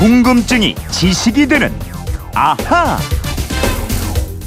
궁금증이 지식이 되는 아하.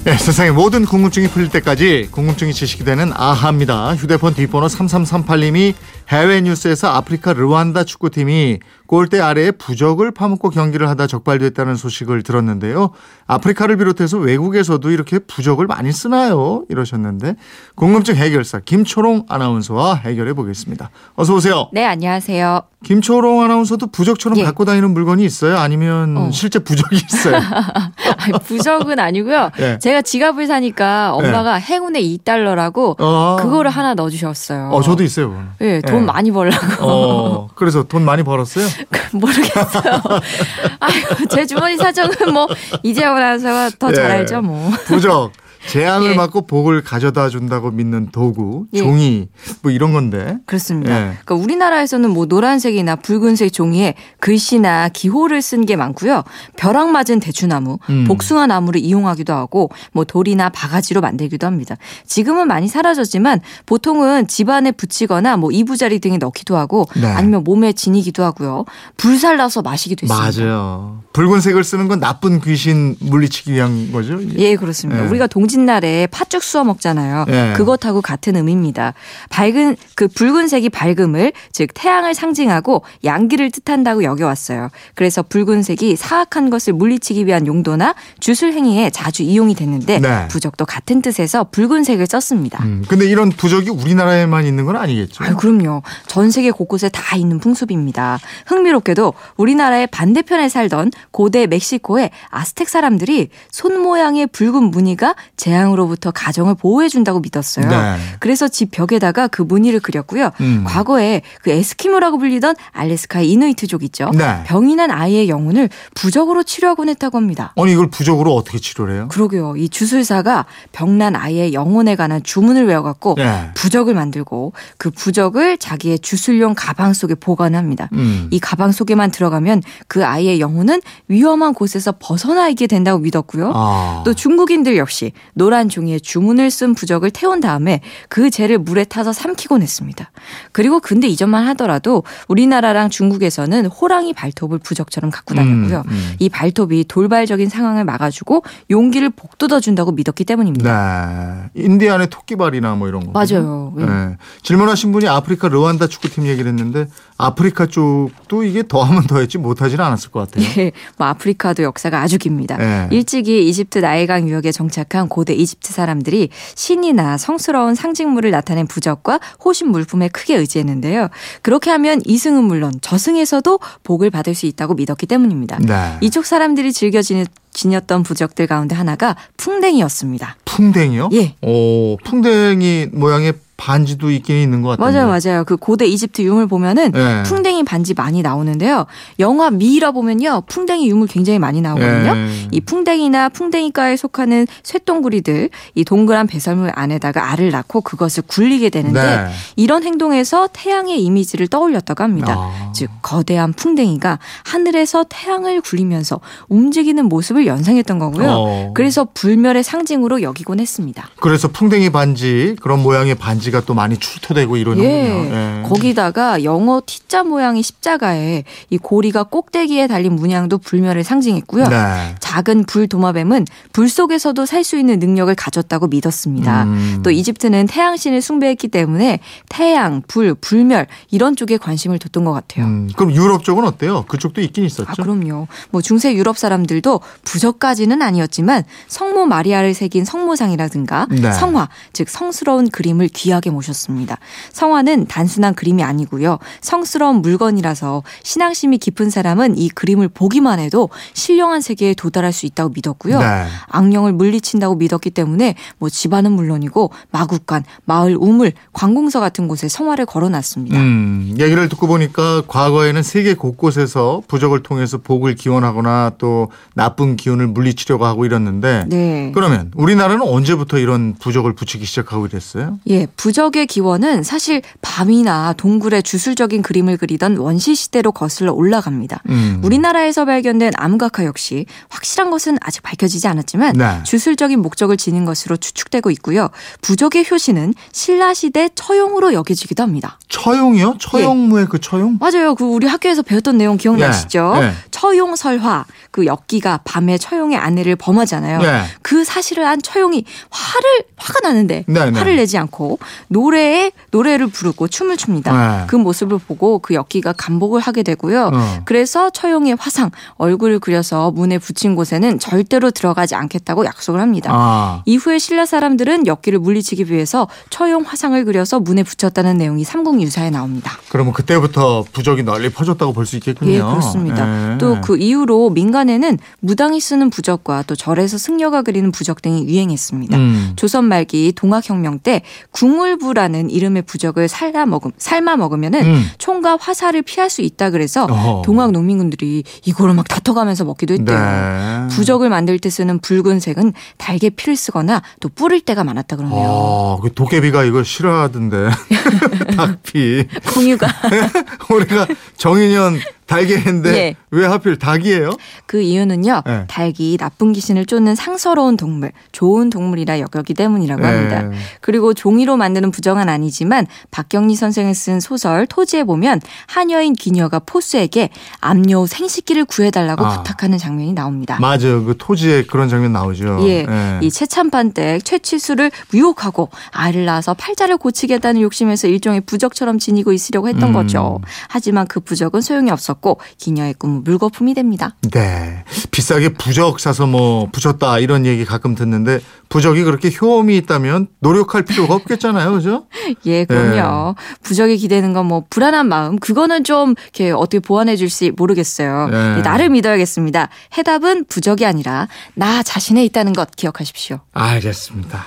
네, 세상의 모든 궁금증이 풀릴 때까지 궁금증이 지식이 되는 아하입니다. 휴대폰 뒷번호 3338님이 해외 뉴스에서 아프리카 르완다 축구팀이 골대 아래에 부적을 파묻고 경기를 하다 적발됐다는 소식을 들었는데요. 아프리카를 비롯해서 외국에서도 이렇게 부적을 많이 쓰나요? 이러셨는데 궁금증 해결사 김초롱 아나운서와 해결해 보겠습니다. 어서 오세요. 네, 안녕하세요. 김초롱 아나운서도 부적처럼 예. 갖고 다니는 물건이 있어요? 아니면 어. 실제 부적이 있어요? 아니, 부적은 아니고요. 예. 제가 지갑을 사니까 엄마가 행운의 2달러라고 어. 그거를 하나 넣어주셨어요. 어, 저도 있어요. 예, 돈 예. 많이 벌라고. 어, 그래서 돈 많이 벌었어요? 모르겠어요. 아유, 제 주머니 사정은 뭐 이재원 아나운서가 더잘 예. 알죠, 뭐. 부적. 재앙을 예. 막고 복을 가져다 준다고 믿는 도구, 예. 종이, 뭐 이런 건데. 그렇습니다. 예. 그러니까 우리나라에서는 뭐 노란색이나 붉은색 종이에 글씨나 기호를 쓴 게 많고요. 벼락 맞은 대추나무, 음. 복숭아 나무를 이용하기도 하고 뭐 돌이나 바가지로 만들기도 합니다. 지금은 많이 사라졌지만 보통은 집안에 붙이거나 뭐 이부자리 등에 넣기도 하고 네. 아니면 몸에 지니기도 하고요. 불살라서 마시기도 있습니다. 맞아요. 붉은색을 쓰는 건 나쁜 귀신 물리치기 위한 거죠? 예, 그렇습니다. 예. 우리가 동 짓날에 팥죽 쑤어 먹잖아요. 예. 그것하고 같은 의미입니다. 밝은 그 붉은색이 밝음을 즉 태양을 상징하고 양기를 뜻한다고 여겨왔어요. 그래서 붉은색이 사악한 것을 물리치기 위한 용도나 주술 행위에 자주 이용이 됐는데 네. 부적도 같은 뜻에서 붉은색을 썼습니다. 음, 근데 이런 부적이 우리나라에만 있는 건 아니겠죠? 아유, 그럼요. 전 세계 곳곳에 다 있는 풍습입니다. 흥미롭게도 우리나라의 반대편에 살던 고대 멕시코의 아스텍 사람들이 손 모양의 붉은 무늬가 재앙으로부터 가정을 보호해 준다고 믿었어요. 네. 그래서 집 벽에다가 그 무늬를 그렸고요. 음. 과거에 그 에스키모라고 불리던 알래스카의 이누이트족 있죠. 네. 병이 난 아이의 영혼을 부적으로 치료하곤 했다고 합니다. 아니, 이걸 부적으로 어떻게 치료를 해요? 그러게요. 이 주술사가 병난 아이의 영혼에 관한 주문을 외워갖고 예. 부적을 만들고 그 부적을 자기의 주술용 가방 속에 보관합니다. 음. 이 가방 속에만 들어가면 그 아이의 영혼은 위험한 곳에서 벗어나 있게 된다고 믿었고요. 아. 또 중국인들 역시 노란 종이에 주문을 쓴 부적을 태운 다음에 그 재를 물에 타서 삼키곤 했습니다. 그리고 근데 이전만 하더라도 우리나라랑 중국에서는 호랑이 발톱을 부적처럼 갖고 다녔고요. 음, 음. 이 발톱이 돌발적인 상황을 막아주고 용기를 복돋아준다고 믿었기 때문입니다. 네. 인디안의 토끼발이나 뭐 이런 거. 맞아요. 예. 네. 질문하신 분이 아프리카 르완다 축구팀 얘기를 했는데 아프리카 쪽 도 이게 더하면 더했지 못하지는 않았을 것 같아요. 예, 뭐 아프리카도 역사가 아주 깁니다. 예. 일찍이 이집트 나일강 유역에 정착한 고대 이집트 사람들이 신이나 성스러운 상징물을 나타낸 부적과 호신 물품에 크게 의지했는데요. 그렇게 하면 이승은 물론 저승에서도 복을 받을 수 있다고 믿었기 때문입니다. 네. 이쪽 사람들이 즐겨 지녔- 지녔던 부적들 가운데 하나가 풍뎅이였습니다. 풍뎅이요? 예. 오, 풍뎅이 모양의 반지도 있긴 있는 것 같은데. 맞아요, 맞아요. 그 고대 이집트 유물 보면은 예. 풍뎅이 반지 많이 나오는데요. 영화 미이라 보면요, 풍뎅이 유물 굉장히 많이 나오거든요. 예. 이 풍뎅이나 풍뎅이과에 속하는 쇠동구리들 이 동그란 배설물 안에다가 알을 낳고 그것을 굴리게 되는데 네. 이런 행동에서 태양의 이미지를 떠올렸다고 합니다. 아. 즉 거대한 풍뎅이가 하늘에서 태양을 굴리면서 움직이는 모습을 연상했던 거고요. 어. 그래서 불멸의 상징으로 여기곤 했습니다. 그래서 풍뎅이 반지 그런 모양의 반 지가 또 많이 출토되고 이러는군요. 예. 예. 거기다가 영어 T자 모양의 십자가에 이 고리가 꼭대기에 달린 문양도 불멸을 상징했고요. 네. 작은 불 도마뱀은 불 속에서도 살 수 있는 능력을 가졌다고 믿었습니다. 음. 또 이집트는 태양신을 숭배했기 때문에 태양, 불, 불멸 이런 쪽에 관심을 뒀던 것 같아요. 음, 그럼 유럽 쪽은 어때요? 그쪽도 있긴 있었죠. 아, 그럼요. 뭐 중세 유럽 사람들도 부적까지는 아니었지만 성모 마리아를 새긴 성모상이라든가 네. 성화, 즉 성스러운 그림을 귀 하게 모셨습니다. 성화는 단순한 그림이 아니고요. 성스러운 물건이라서 신앙심이 깊은 사람은 이 그림을 보기만 해도 신령한 세계에 도달할 수 있다고 믿었고요. 네. 악령을 물리친다고 믿었기 때문에 뭐 집안은 물론이고 마국간, 마을 우물, 관공서 같은 곳에 성화를 걸어놨습니다. 음, 얘기를 듣고 보니까 과거에는 세계 곳곳에서 부적을 통해서 복을 기원하거나 또 나쁜 기운을 물리치려고 하고 이랬는데 네. 그러면 우리나라는 언제부터 이런 부적을 붙이기 시작하고 이랬어요? 예, 부적의 기원은 사실 밤이나 동굴에 주술적인 그림을 그리던 원시 시대로 거슬러 올라갑니다. 음. 우리나라에서 발견된 암각화 역시 확실한 것은 아직 밝혀지지 않았지만 네. 주술적인 목적을 지닌 것으로 추측되고 있고요. 부적의 효시는 신라 시대 처용으로 여겨지기도 합니다. 처용이요? 처용무의 그 처용? 맞아요. 그 우리 학교에서 배웠던 내용 기억나시죠? 예, 예. 처용설화 그 역기가 밤에 처용의 아내를 범하잖아요. 네. 그 사실을 안 처용이 화를 화가 나는데 네, 네. 화를 내지 않고 노래에 노래를 부르고 춤을 춥니다. 네. 그 모습을 보고 그 역기가 감복을 하게 되고요. 어. 그래서 처용의 화상 얼굴을 그려서 문에 붙인 곳에는 절대로 들어가지 않겠다고 약속을 합니다. 아. 이후에 신라 사람들은 역기를 물리치기 위해서 처용 화상을 그려서 문에 붙였다는 내용이 삼국 유사에 나옵니다. 그러면 그때부터 부적이 널리 퍼졌다고 볼 수 있겠군요. 예, 그렇습니다. 예. 또그 이후로 민간에는 무당이 쓰는 부적과 또 절에서 승려가 그리는 부적 등이 유행했습니다. 음. 조선 말기 동학혁명 때 궁울부라는 이름의 부적을 삶아 먹음 삶아 먹으면은 음. 총과 화살을 피할 수 있다 그래서 어허. 동학 농민군들이 이거를 막 다퉈가면서 먹기도 했대요. 네. 부적을 만들 때 쓰는 붉은색은 달개 피를 쓰거나 또 뿌릴 때가 많았다 그러네요. 어, 그 도깨비가 이걸 싫어하던데. 닭피. 공유가 우리가 정인현 달개인데 예. 왜 하필 닭이에요? 그 이유는요. 네. 닭이 나쁜 귀신을 쫓는 상서로운 동물, 좋은 동물이라 여겼기 때문이라고 예. 합니다. 그리고 종이로 만드는 부정은 아니지만 박경리 선생이 쓴 소설 토지에 보면 하녀인 기녀가 포수에게 암요 생식기를 구해달라고 아. 부탁하는 장면이 나옵니다. 맞아. 그 토지에 그런 장면 나오죠. 예, 이 최참판댁 최치수를 유혹하고 아이를 낳아서 팔자를 고치겠다는 욕심에서 일종의 부적처럼 지니고 있으려고 했던 음. 거죠. 하지만 그 부적은 소용이 없었고 기녀의 꿈은 물거품이 됩니다. 네. 비싸게 부적 사서 뭐 붙였다 이런 얘기 가끔 듣는데 부적이 그렇게 효험이 있다면 노력할 필요가 없겠잖아요. 그죠? 예, 그럼요. 부적에 기대는 건 뭐 불안한 마음 그거는 좀 이렇게 어떻게 보완해 줄지 모르겠어요. 네. 나를 믿어야겠습니다. 해답은 부적이 아니라 나 자신에 있다는 것 기억하십시오. 알겠습니다.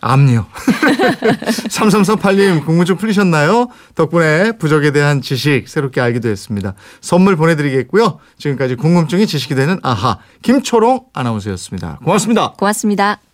암요. 3338님 궁금증 풀리셨나요? 덕분에 부적에 대한 지식 새롭게 알기도 했습니다. 선물 보내드리겠고요. 지금까지 궁금증이 지식이 되는 아하 김초롱 아나운서였습니다. 고맙습니다. 고맙습니다.